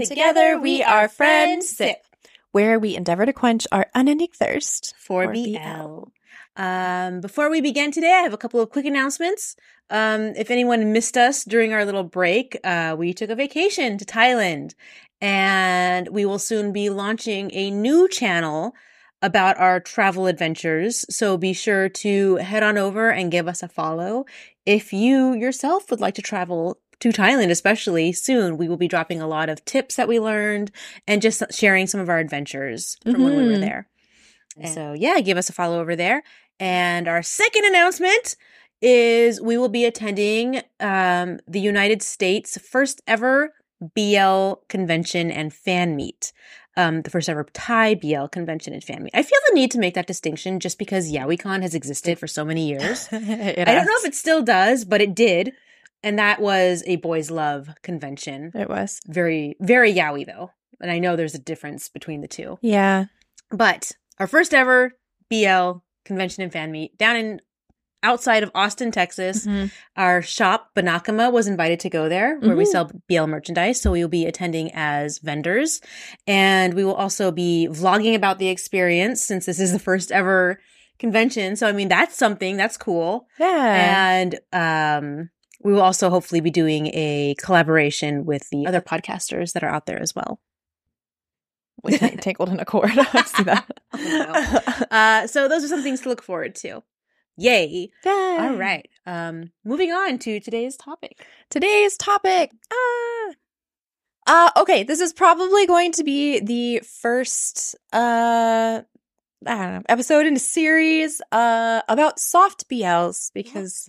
And, together, we are FriendSip, where we endeavor to quench our unending thirst for for BL. Um, before we begin today, I have a couple of quick announcements. Um, if anyone missed us during our little break, uh, we took a vacation to Thailand and we will soon be launching a new channel about our travel adventures. So be sure to head on over and give us a follow. If you yourself would like to travel to Thailand, especially soon, we will be dropping a lot of tips that we learned and just sharing some of our adventures from when we were Mhm. there. Yeah. So yeah, give us a follow over there. And our second announcement is we will be attending um, the United States' first ever BL convention and fan meet. Um, the first ever Thai BL convention and fan meet. I feel the need to make that distinction just because Yaoi-Con has existed for so many years. I don't know if it still does, but it did. And that was a boys love convention. it was. Very, very yaoi though. And I know there's a difference between the two. Yeah. But our first ever BL convention and fan meet down in outside of Austin, Texas. Mhm. Our shop, Banakama, was invited to go there where we Mhm. sell BL merchandise. So we will be attending as vendors. And we will also be vlogging about the experience since this is the first ever convention. So I mean that's something that's cool. Yeah. And um we will also hopefully be doing a collaboration with the other podcasters that are out there as well. we tangled in a cord. I see that. Oh, Uh, so those are some things to look forward to. Yay. All right. Um, moving on to today's topic. Today's topic. Ah. Uh, okay, this is probably going to be the first uh I don't know, episode in a series uh about soft BLs because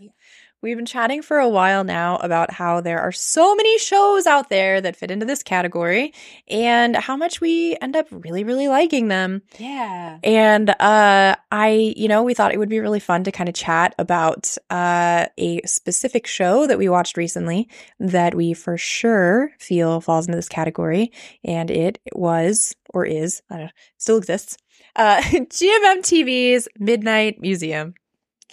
we've been chatting for a while now about how there are so many shows out there that fit into this category and how much we end up really really liking them. Yeah. And uh I, you know, we thought it would be really fun to kind of chat about uh a specific show that we watched recently that we for sure feel falls into this category and it was or is, I don't know, still exists. Uh GMM TV's Midnight Museum.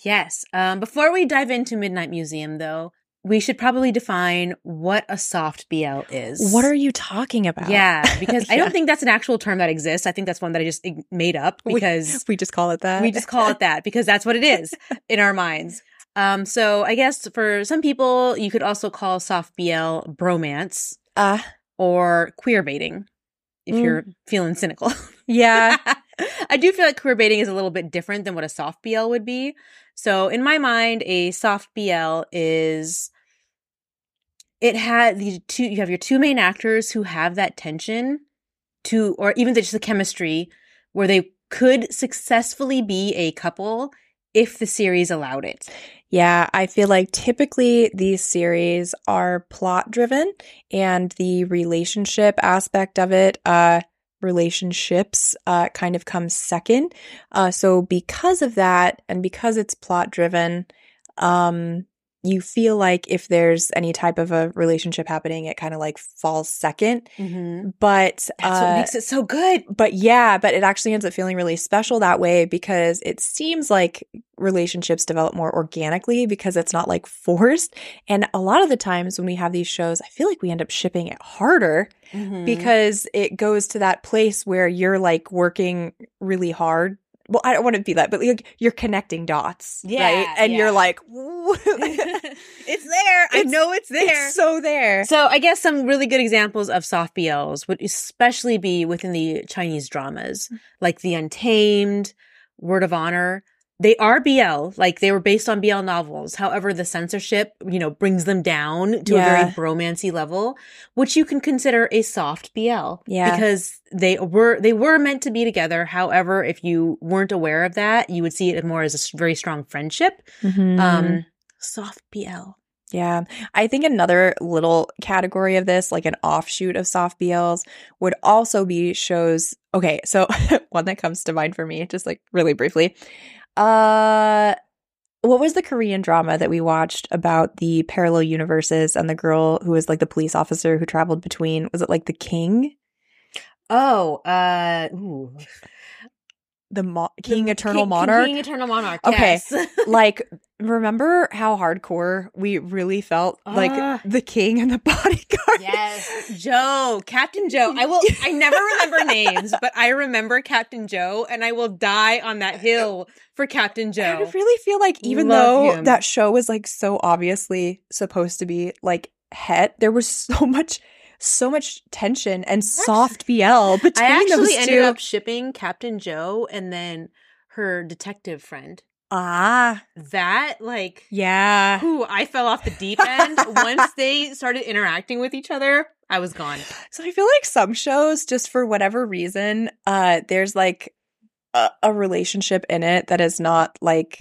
Yes. Um, before we dive into Midnight Museum, though, we should probably define what a soft BL is. What are you talking about? Yeah, because I don't think that's an actual term that exists. I think that's one that I just made up We- because we just call it that. we just call it that because that's what it is in our minds. Um, so I guess for some people, you could also call soft BL bromance uh or queer baiting if Mm. you're feeling cynical. yeah. I do feel like queer baiting is a little bit different than what a soft BL would be. So in my mind, a soft BL is it had the two you have your two main actors who have that tension to or even just the chemistry where they could successfully be a couple if the series allowed it. Yeah, I feel like typically these series are plot driven and the relationship aspect of it, uh, relationships, uh, kind of comes second. Uh, so because of that and because it's plot driven, um, you feel like if there's any type of a relationship happening, it kind of like falls second. Mm-hmm. But, That's what uh, makes it so good. but yeah, but it actually ends up feeling really special that way because it seems like relationships develop more organically because it's not like forced. And a lot of the times when we have these shows, I feel like we end up shipping it harder Mhm. because it goes to that place where you're like working really hard. Well, I don't want to be that, but like you're connecting dots, Yeah, right? And yeah. you're like, it's there. I It's- know it's there. it's so there. So I guess some really good examples of soft BLs would especially be within the Chinese dramas, mm. like The Untamed, Word of Honor. They are BL, like they were based on BL novels. However, the censorship, you know, brings them down to a very bromancy level, which you can consider a soft BL. Yeah. Because they were, they were meant to be together. However, if you weren't aware of that, you would see it more as a very strong friendship. Mhm. Um, soft BL. Yeah. I think another little category of this, like an offshoot of soft BLs, would also be shows. Okay. So one that comes to mind for me, just like really briefly. Uh, what was the Korean drama that we watched about the parallel universes and the girl who was like the police officer who traveled between? Was it like the king? Oh, uh, ooh. The mo- King The Eternal King- Monarch. King Eternal Monarch. Okay. Yes. like remember how hardcore we really felt like Ah. the king and the bodyguard. yes. Joe, Captain Joe. I will I never remember names, but I remember Captain Joe and I will die on that hill for Captain Joe. I really feel like even Love though him. that show was like so obviously supposed to be like het, there was so much so much tension and soft BL between I actually those ended two. up shipping Captain Joe and then her detective friend. ah, That like yeah. Ooh, I fell off the deep end. Once they started interacting with each other, I was gone. So I feel like some shows, just for whatever reason, uh, there's like a, a relationship in it that is not like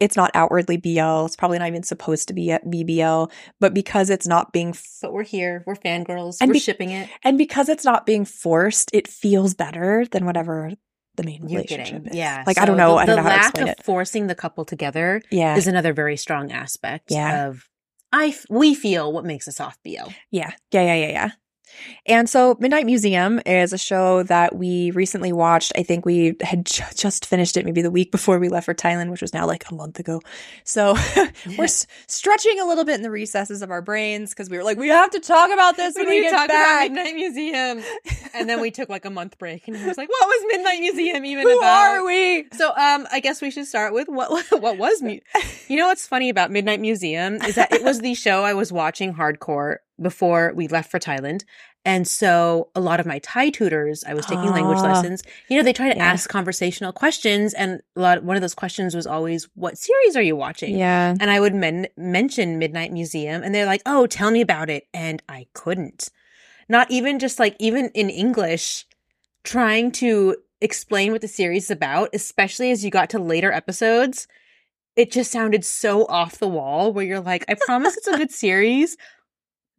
it's not outwardly BL. It's probably not even supposed to be at BBL, but because it's not being f- But we're here. We're fangirls. And we're be- shipping it. and because it's not being forced, it feels better than whatever the main You're relationship kidding. is. Yeah. like I don't know. The, I don't know how to lack explain of it. forcing the couple together Yeah, is another very strong aspect Yeah. of I f- we feel what makes a soft BL. Yeah, yeah, yeah, yeah, yeah. And so, Midnight Museum is a show that we recently watched. I think we had ju- just finished it maybe the week before we left for Thailand, which was now like a month ago. So, we're s- stretching a little bit in the recesses of our brains because we were like, we have to talk about this when we, need to get talk back. about Midnight Museum, and then we took like a month break, and I was like, "What was Midnight Museum even Who about?" are we? So, um, I guess we should start with what what was mu- You know what's funny about Midnight Museum is that it was the show I was watching hardcore before we left for Thailand. And so a lot of my Thai tutors, I was taking language Ah. lessons. You know, they try to Yeah. ask conversational questions and a lot one of those questions was always what series are you watching? Yeah. And I would men- mention Midnight Museum and they're like, "Oh, tell me about it." And I couldn't. Not even just like even in English trying to explain what the series is about, especially as you got to later episodes, it just sounded so off the wall where you're like, I promise it's a good series,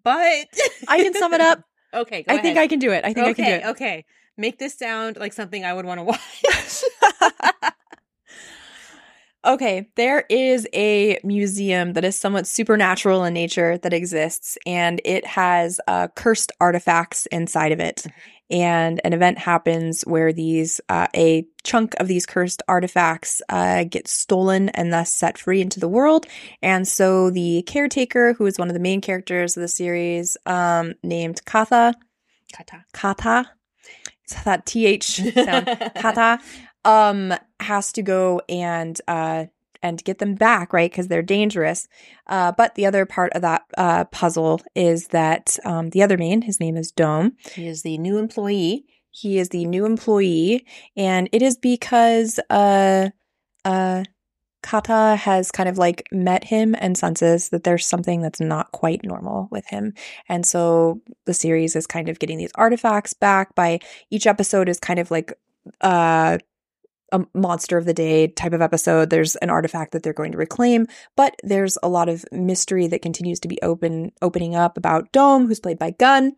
but I can sum it up. okay, go I think I can do it. I think okay, I can do it. okay. Make this sound like something I would want to watch. Okay, there is a museum that is somewhat supernatural in nature that exists, and it has uh, cursed artifacts inside of it. And an event happens where these, uh, a chunk of these cursed artifacts uh, gets stolen and thus set free into the world. And so the caretaker, who is one of the main characters of the series, um, named Katha, Kata. Kata, it's that th sound, Kata um has to go and uh and get them back right because they're dangerous uh but the other part of that uh puzzle is that um the other main his name is dome He is the new employee. he is the new employee and it is because uh uh Kata has kind of like met him and senses that there's something that's not quite normal with him. And so the series is kind of getting these artifacts back by each episode is kind of like uh a monster of the day type of episode. There's an artifact that they're going to reclaim, but there's a lot of mystery that continues to be open opening up about Dome, who's played by Gun.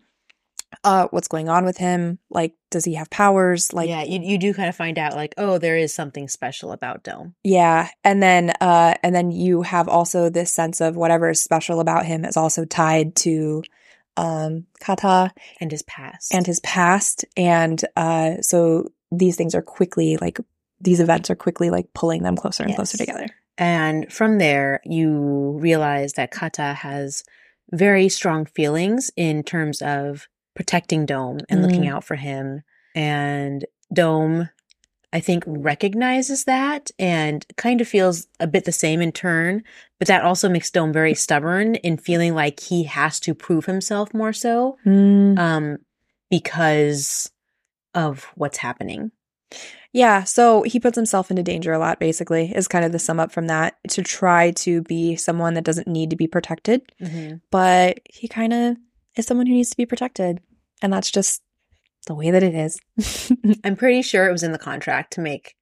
Uh, what's going on with him? Like, does he have powers? Like, yeah, you, you do kind of find out like, oh, there is something special about Dome. yeah. And then, uh, and then you have also this sense of whatever is special about him is also tied to, um, Kata and his past. and his past. And, uh, so these things are quickly like, these events are quickly like pulling them closer and closer together. And from there, you realize that Kata has very strong feelings in terms of protecting Dome and looking Mm. out for him. And Dome, I think, recognizes that and kind of feels a bit the same in turn. But that also makes Dome very stubborn in feeling like he has to prove himself more so um, because of what's happening. Yeah, so he puts himself into danger a lot, basically, is kind of the sum up from that to try to be someone that doesn't need to be protected, mm-hmm. but he kind of is someone who needs to be protected. And that's just the way that it is. I'm pretty sure it was in the contract to make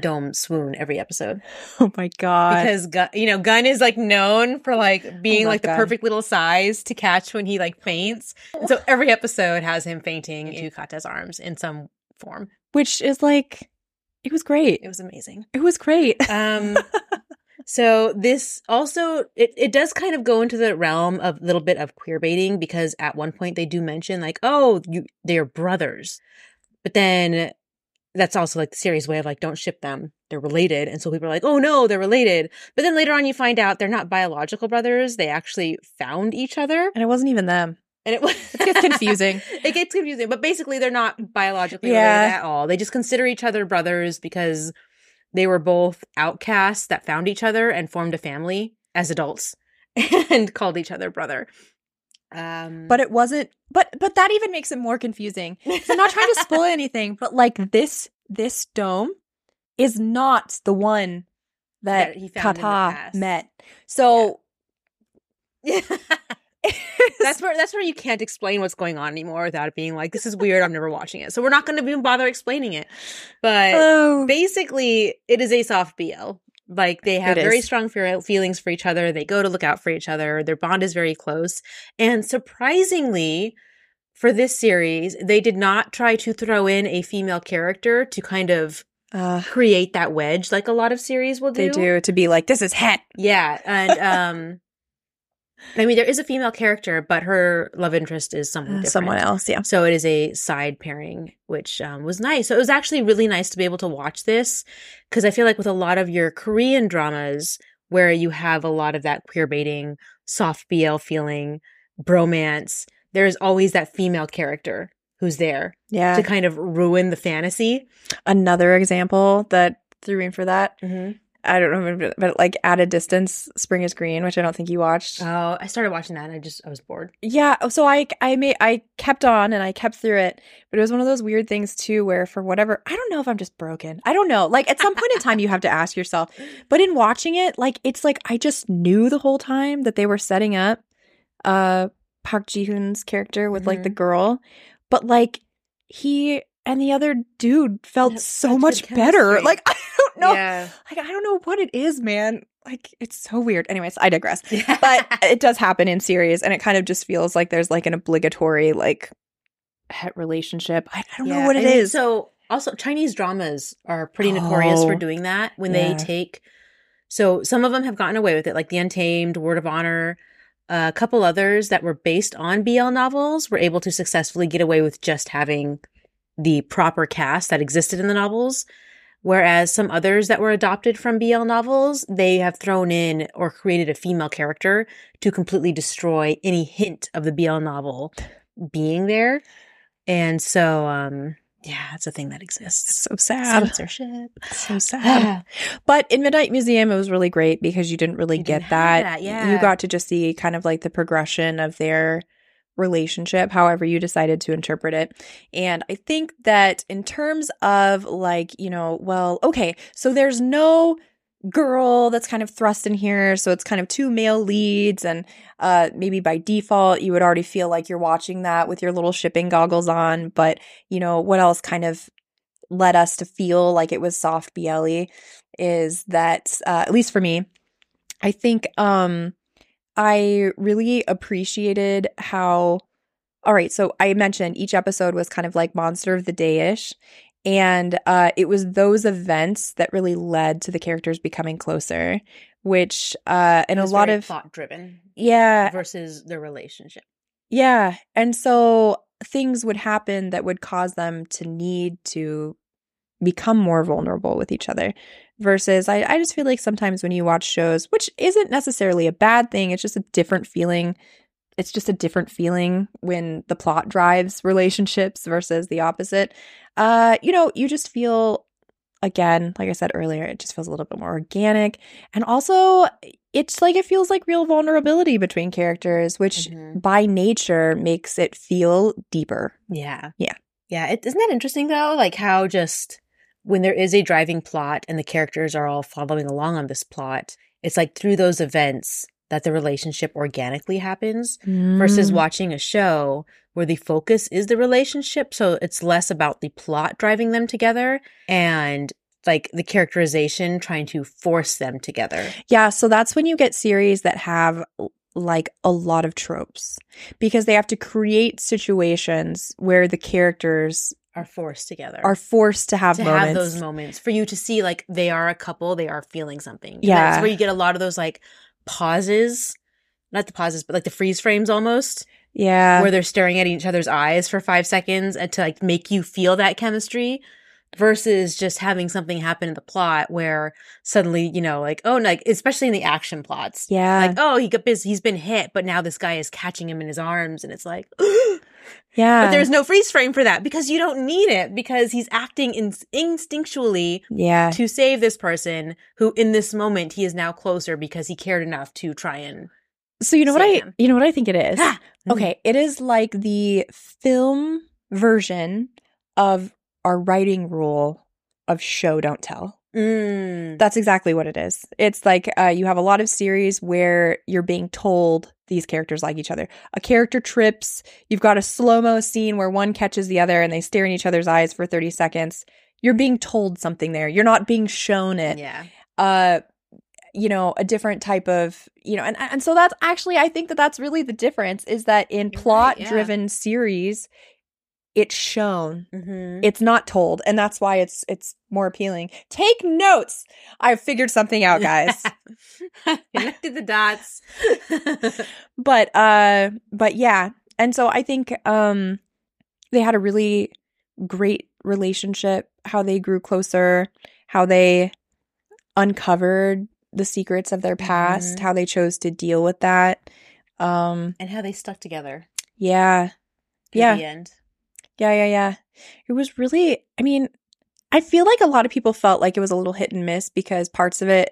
Dome swoon every episode. oh my God. because Gun, you know Gun is like known for like oh being love like the perfect little size to catch when he like faints. And so every episode has him fainting into Kata's arms in some form. Which is like, it was great. It was amazing. It was great. Um so this also it, it does kind of go into the realm of a little bit of queer baiting because at one point they do mention like oh you they're brothers. But then that's also like the series way of like don't ship them they're related and so people are like oh no they're related but then later on you find out they're not biological brothers they actually found each other And it wasn't even them. And it was It gets confusing. it gets confusing but basically they're not biologically Yeah. related at all. They just consider each other brothers because they were both outcasts that found each other and formed a family as adults and called each other brother. Um but it wasn't but but that even makes it more confusing. I'm not trying to spoil anything but like this this dome is not the one that, That he found in the kata met. So that's where that's where you can't explain what's going on anymore without it being like this is weird. I'm never watching it, so we're not going to even bother explaining it. But oh basically, it is a soft BL. Like they have very strong fe- feelings for each other. They go to look out for each other. Their bond is very close, and surprisingly. For this series, they did not try to throw in a female character to kind of uh, create that wedge like a lot of series will do. they do to be like this is het yeah, and um I mean there is a female character, but her love interest is someone different. Uh, someone else yeah So it is a side pairing, which um, was nice. So it was actually really nice to be able to watch this because I feel like with a lot of your Korean dramas where you have a lot of that queer baiting, soft BL feeling, bromance, there's always that female character who's there yeah to kind of ruin the fantasy. another example that threw me for that Mm-hmm. I don't remember but like at a distance spring is green which i don't think you watched Oh, I started watching that and I just I was bored. Yeah, so I I made I kept on and I kept through it, but it was one of those weird things too where for whatever I don't know if I'm just broken. I don't know. Like at some point in time you have to ask yourself. But in watching it, like it's like I just knew the whole time that they were setting up uh Park Ji-hoon's character with like the girl, but like he and the other dude felt so much better. Like I don't know. Yeah. Like I don't know what it is, man. Like it's so weird. Anyways, I digress Yeah. but it does happen in series and it kind of just feels like there's like an obligatory like het relationship i, I don't know what it is. So also Chinese dramas are pretty notorious for Oh, doing that when yeah. they take so some of them have gotten away with it, like The Untamed, Word of Honor, a couple others that were based on BL novels were able to successfully get away with just having the proper cast that existed in the novels. Whereas some others that were adopted from BL novels, they have thrown in or created a female character to completely destroy any hint of the BL novel being there. And so, um, yeah, it's a thing that exists. so sad Censorship. so sad but in midnight museum it was really great because you didn't really You get didn't that, that, yeah. you got to just see kind of like the progression of their relationship however you decided to interpret it. And i think that in terms of like you know well okay so there's no girl that's kind of thrust in here so it's kind of two male leads and uh maybe by default you would already feel like you're watching that with your little shipping goggles on but you know what else kind of led us to feel like it was soft BLE is that uh, at least for me I think um I really appreciated how all right so I mentioned each episode was kind of like monster of the day-ish and uh it was those events that really led to the characters becoming closer which uh and a lot of thought driven yeah versus the relationship. yeah. And so things would happen that would cause them to need to become more vulnerable with each other. Versus, I, I just feel like sometimes when you watch shows, which isn't necessarily a bad thing, it's just a different feeling. It's just a different feeling when the plot drives relationships versus the opposite. Uh, you know, you just feel, again, like I said earlier, it just feels a little bit more organic. And also, it's like it feels like real vulnerability between characters, which Mhm. by nature makes it feel deeper. Yeah. Yeah. Yeah. It, isn't that interesting though? Like how just when there is a driving plot and the characters are all following along on this plot, it's like through those events that the relationship organically happens versus Mm. watching a show where the focus is the relationship. So it's less about the plot driving them together and like the characterization trying to force them together. Yeah, so that's when you get series that have like a lot of tropes because they have to create situations where the characters Are forced together. are forced to have to moments. have those moments for you to see like they are a couple, they are feeling something. And Yeah. That's where you get a lot of those like pauses. Not the pauses, but like the freeze frames almost, yeah. where they're staring at each other's eyes for five seconds and to like make you feel that chemistry. versus just having something happen in the plot where suddenly, you know, like, oh, like, especially in the action plots. Yeah. Like, oh, he got busy, he's been hit, but now this guy is catching him in his arms and it's like, yeah. but there's no freeze frame for that because you don't need it because he's acting in- instinctually yeah. to save this person who in this moment he is now closer because he cared enough to try and So you know what I him. you know what I think it is? Ah! Okay, it is like the film version of our writing rule of show don't tell. Mm. That's exactly what it is. It's like uh, you have a lot of series where you're being told these characters like each other. A character trips. You've got a slow mo scene where one catches the other and they stare in each other's eyes for 30 seconds. You're being told something there. You're not being shown it. yeah. Uh, you know, a different type of, you know, and and so that's actually I think that that's really the difference is that in You're right, plot yeah. driven series, it's shown Mm-hmm. it's not told and that's why it's it's more appealing take notes i've figured something out guys Connected the dots. but uh but yeah and so i think um they had a really great relationship how they grew closer how they uncovered the secrets of their past Mhm. how they chose to deal with that um and how they stuck together. yeah Yeah. The end. Yeah, yeah, yeah. It was really, I mean, I feel like a lot of people felt like it was a little hit and miss because parts of it,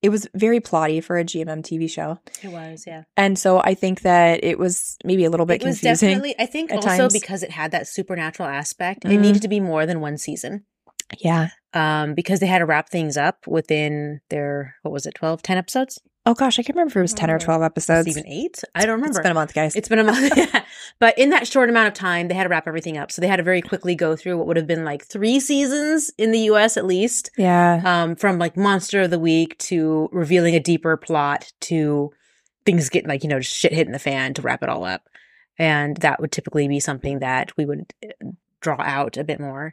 it was very plotty for a GMM TV show. It was, yeah. And so I think that it was maybe a little bit It was confusing. definitely, I think, also times. because it had that supernatural aspect, it Mhm. needed to be more than one season. yeah. Um, because they had to wrap things up within their what was it, 12, 10 episodes? Oh gosh, I can't remember if it was 10 or Oh, 12 episodes. even eight? I don't remember. It's been a month, guys. It's been a month. yeah. But in that short amount of time, they had to wrap everything up. So they had to very quickly go through what would have been like three seasons in the US at least. yeah. Um, from like monster of the week to revealing a deeper plot to things getting like, you know, shit hitting the fan to wrap it all up. And that would typically be something that we would uh, draw out a bit more.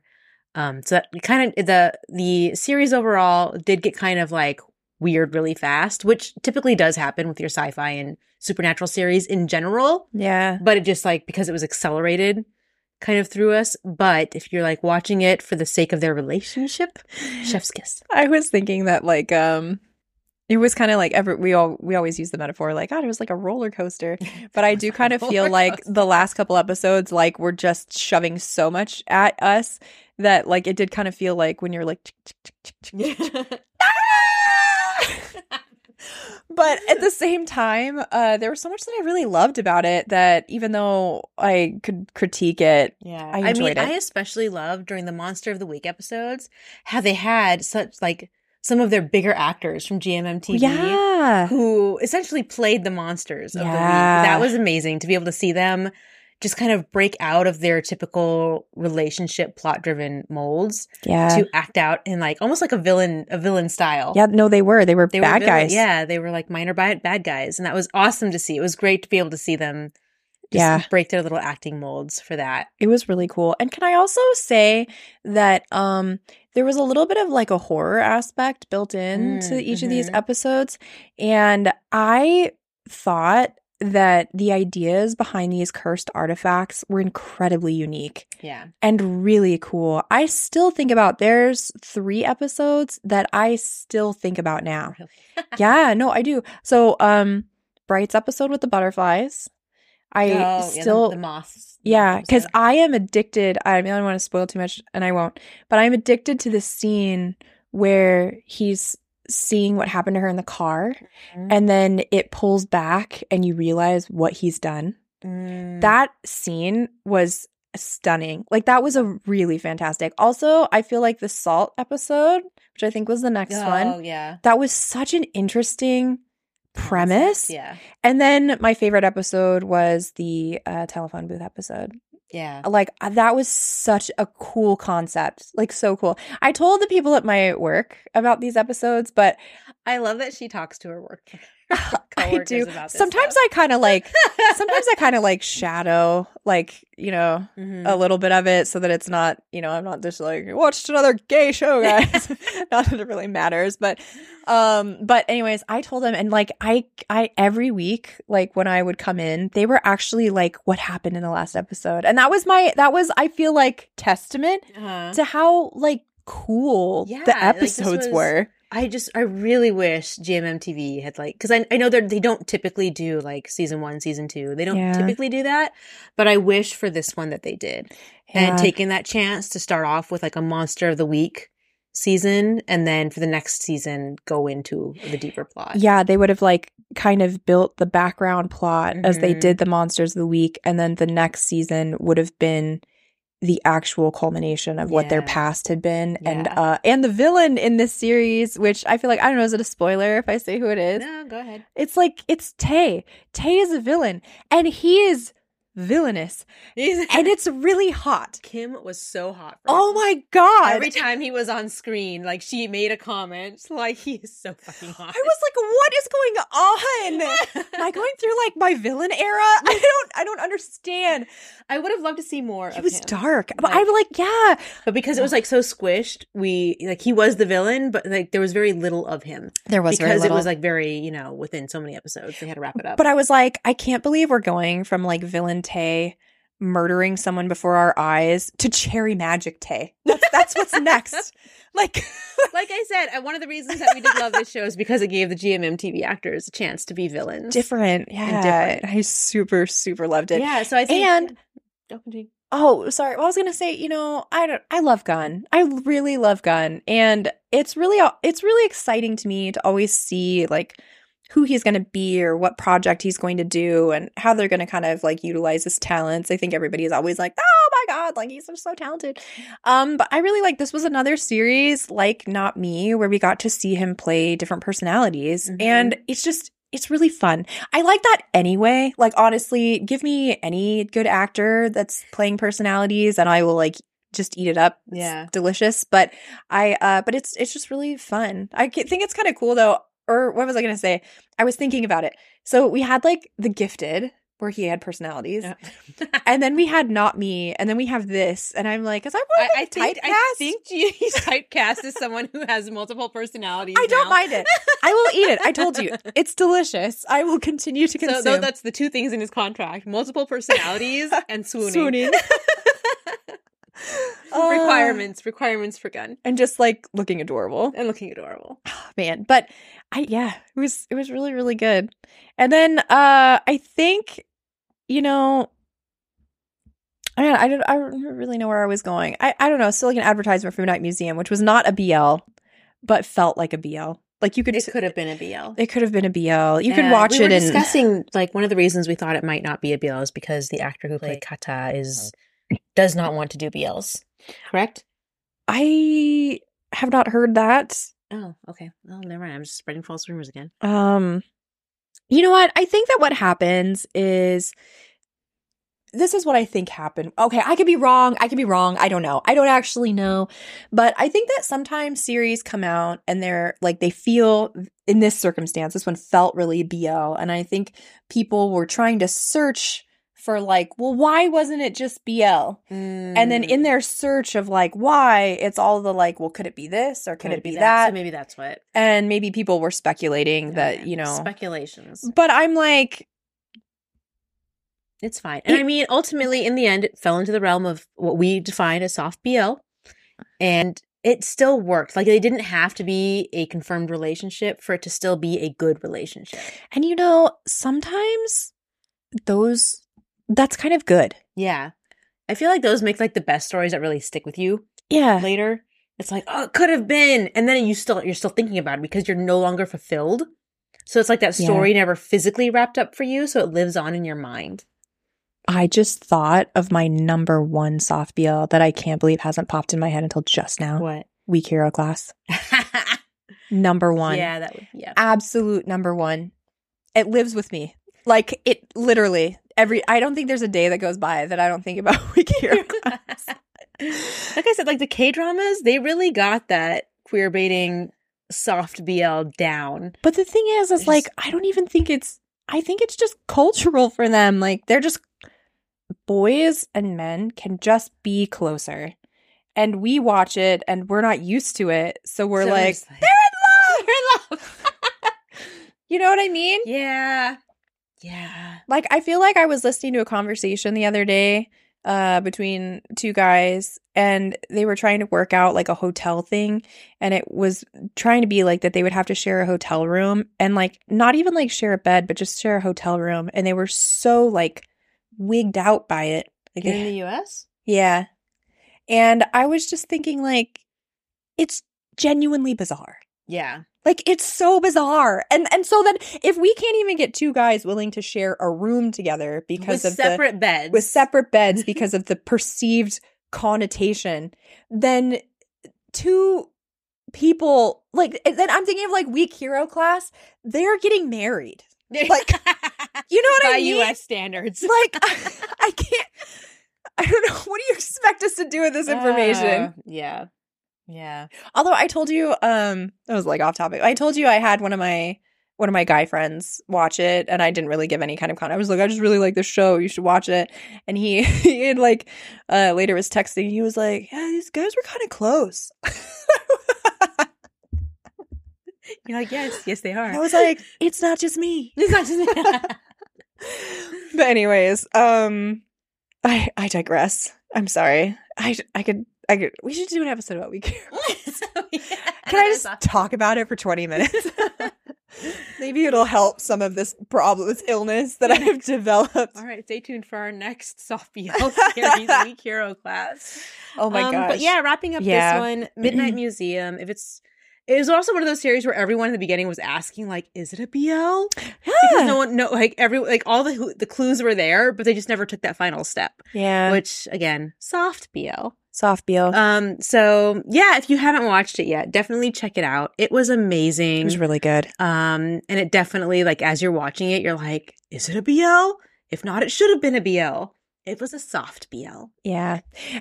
Um, so that kind of the the series overall did get kind of like weird really fast, which typically does happen with your sci-fi and supernatural series in general. Yeah. but it just like because it was accelerated kind of through us. But if you're like watching it for the sake of their relationship chef's kiss. I was thinking that like um it was kind of like every we all we always use the metaphor like God it was like a roller coaster. But I do kind of feel like the last couple episodes like were just shoving so much at us that like it did kind of feel like when you're like but at the same time uh there was so much that I really loved about it that even though I could critique it yeah I i, mean it. i especially loved during the monster of the week episodes how they had such like some of their bigger actors from gmm tv yeah who essentially played the monsters of the week Yeah. that was amazing to be able to see them just kind of break out of their typical relationship plot driven molds yeah to act out in like almost like a villain a villain style yeah no they were they were they bad were villain- guys yeah they were like minor bad, bad guys and that was awesome to see it was great to be able to see them just Yeah. break their little acting molds for that It was really cool. And can I also say that um there was a little bit of like a horror aspect built in to Mm, each of these mhm. episodes and I thought that the ideas behind these cursed artifacts were incredibly unique yeah and really cool. I still think about there's 3 episodes that I still think about now. really. yeah, no, I do. So um Bright's episode with the butterflies I Oh, yeah, the- still the, moths yeah, because. I am addicted. I don't want to spoil too much, and I won't. But I'm addicted to the scene where he's seeing what happened to her in the car, Mhm. and then it pulls back, and you realize what he's done. Mm. That scene was stunning. Like that was a really fantastic. Also, I feel like the salt episode, which I think was the next oh one, yeah that was such an interesting premise. yeah And then my favorite episode was the uh, telephone booth episode. Yeah Like uh, that was such a cool concept. Like so cool. I told the people at my work about these episodes, but i love that she talks to her work I do. Sometimes stuff. I kind of like. Sometimes I kind of like shadow, like you know, Mhm. a little bit of it, so that it's not, you know, I'm not just like watched another gay show, guys. not that it really matters, but, um, but anyways, I told them, and like I, I every week, like when I would come in, they were actually like, what happened in the last episode, and that was my, that was, I feel like testament Uh-huh. to how like cool Yeah, the like, episodes was- were. I just I really wish GMMTV had like because I I know that they don't typically do like season one, season two. They don't Yeah. typically do that, but I wish for this one that they did and taking that chance to start off with like a monster of the week season, and then for the next season go into the deeper plot. Yeah, they would have like kind of built the background plot as they Mhm. did the monsters of the week, and then the next season would have been the actual culmination of what their past had been, and uh, and the villain in this series, which I feel like I don't know, is it a spoiler if I say who it is? No, go ahead. It's like it's Tay. Tay is a villain, and he is villainous, and it's really hot. Kim was so hot. Oh my god! Every time he was on screen, like she made a comment, like he is so fucking hot. I was like, what is going on? Am I going through like my villain era? I don't I don't understand. I would have loved to see more. It was him. dark. But Like- I'm like, yeah. but because it was like so squished, we like he was the villain, but like there was very little of him There was because it was like very you know within so many episodes they had to wrap it up. But I was like, I can't believe we're going from like villain Tay murdering someone before our eyes to cherry magic Tay. That's that's what's next. Like like I said, uh, one of the reasons that we did love this show is because it gave the GMM TV actors a chance to be villains. different. Yeah. different. I super, super loved it. Yeah, so I think And- continue. Oh, sorry. Well, I was gonna say, you know, I don't. I love Gun. I really love Gun, and it's really, it's really exciting to me to always see like who he's going to be or what project he's going to do and how they're going to kind of like utilize his talents. I think everybody is always like, "Oh my god, like he's just so talented." Um, but I really like this was another series like Not Me where we got to see him play different personalities Mhm. and it's just it's really fun. I like that anyway. Like honestly, give me any good actor that's playing personalities and I will like just eat it up. It's Yeah. delicious. But I uh but it's it's just really fun. I think it's kind of cool though. Or what was I going to say? I was thinking about it. So we had like The Gifted where he had personalities. Yeah. And then we had Not Me, and then we have this, and I'm like, is I I, I think I think he's typecast as someone who has multiple personalities. I don't now. mind it. I will eat it. I told you, it's delicious. I will continue to So consume. tho- that's the two things in his contract: multiple personalities and swooning. Swooning. Uh, requirements, requirements for gun and just like looking adorable, and looking adorable. man. But I, yeah, it was it was really really good. And then uh I think, you know. I don't, I don't. I don't really know where I was going. I, I don't know. Still like an advertisement for Night Museum, which was not a BL, but felt like a BL. Like you could. It could have been a BL. It could have been a BL. You could Uh, watch we it and discussing like one of the reasons we thought it might not be a BL is because the actor who played Kata is does not want to do BLs. Correct? I have not heard that. Oh, okay. Well, never mind. I'm just spreading false rumors again. Um, you know what? I think that what happens is this is what I think happened. Okay, I could be wrong. I could be wrong. I don't know. I don't actually know. But I think that sometimes series come out and they're like, they feel in this circumstance, this one felt really BL. And I think people were trying to search for like, well, why wasn't it just BL? And then in mm. their search of like why, it's all the like, well, could it be this or could, it be, that? So maybe that's what. and maybe people were speculating that, you know, speculations. but I'm like, It's fine. And It- I mean, ultimately, in the end, it fell into the realm of what we define as soft BL. And it still worked. Like, they didn't have to be a confirmed relationship for it to still be a good relationship. and you know, sometimes those, that's kind of good. Yeah. I feel like those make like the best stories that really stick with you Yeah. later. It's like, oh, it could have been. And then you still, you're still thinking about it because you're no longer fulfilled. So it's like that Yeah. story never physically wrapped up for you. So it lives on in your mind. I just thought of my number one soft BL that I can't believe hasn't popped in my head until just now. What? Weak Hero Class. Number one. Yeah, that would, yeah. Absolute number one. It lives with me. Like it literally every I don't think there's a day that goes by that I don't think about Weak Hero Class. like I said, like the K dramas, they really got that queer baiting soft BL down. But the thing is, is like I don't even think it's. I think it's just cultural for them. Like they're just boys and men can just be closer, and we watch it and we're not used to it, so we're So like, like- they're in love. They're in love. You know what I mean? yeah. Yeah. Like I feel like I was listening to a conversation the other day uh between two guys and they were trying to work out like a hotel thing and it was trying to be like that they would have to share a hotel room and like not even like share a bed but just share a hotel room and they were so like wigged out by it. Like in the US? yeah. And I was just thinking like it's genuinely bizarre. Yeah. Like it's so bizarre. And and so then if we can't even get two guys willing to share a room together because With of separate beds. with separate beds because of the perceived connotation, then two people like then I'm thinking of like weak hero class, they're getting married. like, You know what by I mean? US standards. Like I can't I don't know. What do you expect us to do with this information? Uh, yeah. Yeah. Although I told you, um, that was like off topic. I told you I had one of my one of my guy friends watch it, and I didn't really give any kind of content. I was like, I just really like this show. You should watch it. And he, he had like, uh, later was texting. He was like, Yeah, these guys were kind of close. You're like, yes, yes, they are. I was like, It's not just me. it's not just me. But anyways, um, I I digress. I'm sorry. I I could I could. We should do an episode about Weak. Can I just talk about it for 20 minutes? Maybe it'll help some of this problem, this illness that I have developed. All right, stay tuned for our next soft BL series, Weak Hero class. Oh my um, gosh. But yeah, wrapping up Yeah. this one, Midnight Museum. If it's, it was also one of those series where everyone in the beginning was asking, like, "Is it a BL?" Because no one, no, like every, like all the the clues were there, but they just never took that final step. yeah. Which again, soft BL. Soft BL. Um. So yeah, if you haven't watched it yet, definitely check it out. It was amazing. it was really good. Um, and it definitely like as you're watching it, you're like, is it a BL? If not, it should have been a BL. It was a soft BL. Yeah.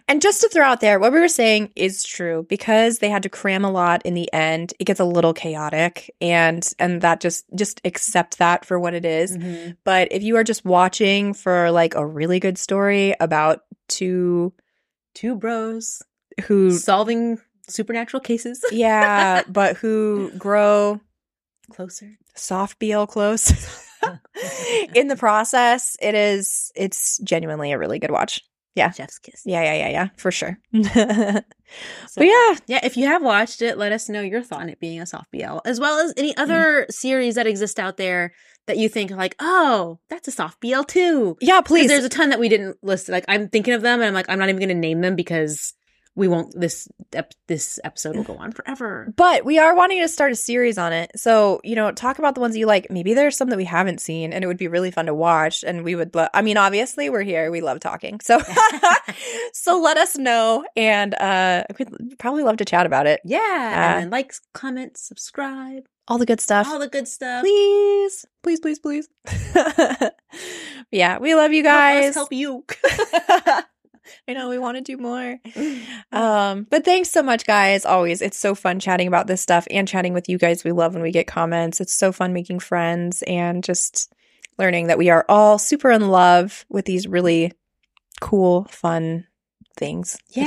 And just to throw out there, what we were saying is true because they had to cram a lot in the end. It gets a little chaotic and and that just just accept that for what it is. Mm-hmm. But if you are just watching for like a really good story about two Two bros who solving supernatural cases yeah, but who grow closer. soft BL close in the process, it is it's genuinely a really good watch. Yeah. Chef's kiss. Yeah, yeah, yeah, yeah, for sure. but yeah, yeah. If you have watched it, let us know your thought on it being a soft BL, as well as any mm-hmm. other series that exist out there that you think like, oh, that's a soft BL too. yeah, Please, please. there's a ton that we didn't list. Like I'm thinking of them, and I'm like, I'm not even going to name them because we won't. This ep- this episode will go on forever. But we are wanting to start a series on it. So, you know, talk about the ones you like. Maybe there's some that we haven't seen and it would be really fun to watch. And we would, lo- I mean, obviously we're here. We love talking. So, so let us know. And, uh, we'd probably love to chat about it. Yeah, Uh, and like, comment, subscribe, All the good stuff. all the good stuff. please, please, please, please. yeah. We love you Help guys. help you. I know we want to do more. Um, but thanks so much, guys. Always, it's so fun chatting about this stuff and chatting with you guys. We love when we get comments. It's so fun making friends and just learning that we are all super in love with these really cool, fun things. Yeah,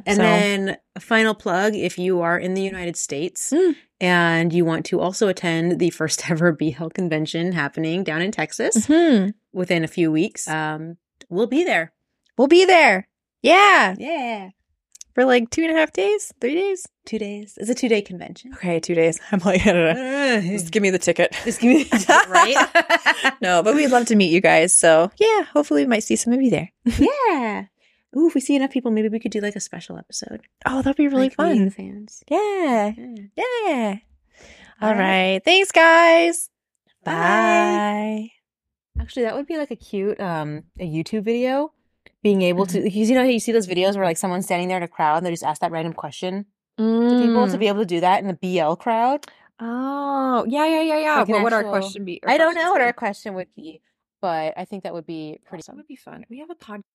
fandom. and So- then final plug: if you are in the United States Mm. and you want to also attend the first ever BL convention happening down in Texas Mhm. within a few weeks, um, we'll be there. We'll be there. Yeah, Yeah, for like two and a half days, three days. two days. It's a two day convention. Okay, two days. I'm like, I don't know. Just give me the ticket. Just give me the ticket, right. no, but we'd love to meet you guys. So yeah, hopefully we might see some of you there. yeah. Ooh, if we see enough people, maybe we could do like a special episode. Oh, that'd be really Like, fun. the fans. Yeah. Yeah. Yeah. All All right. right. Thanks, guys. Bye. Bye. Actually, that would be like a cute um a YouTube video. Being able to, mm-hmm. because you know you see those videos where like someone's standing there in a crowd and they just ask that random question to people to mm. be able to do that in the BL crowd. Oh, yeah, yeah, yeah, yeah. Like what would our question be? Our I don't know what be? our question would be, but I think that would be pretty. That would be fun. We have a podcast.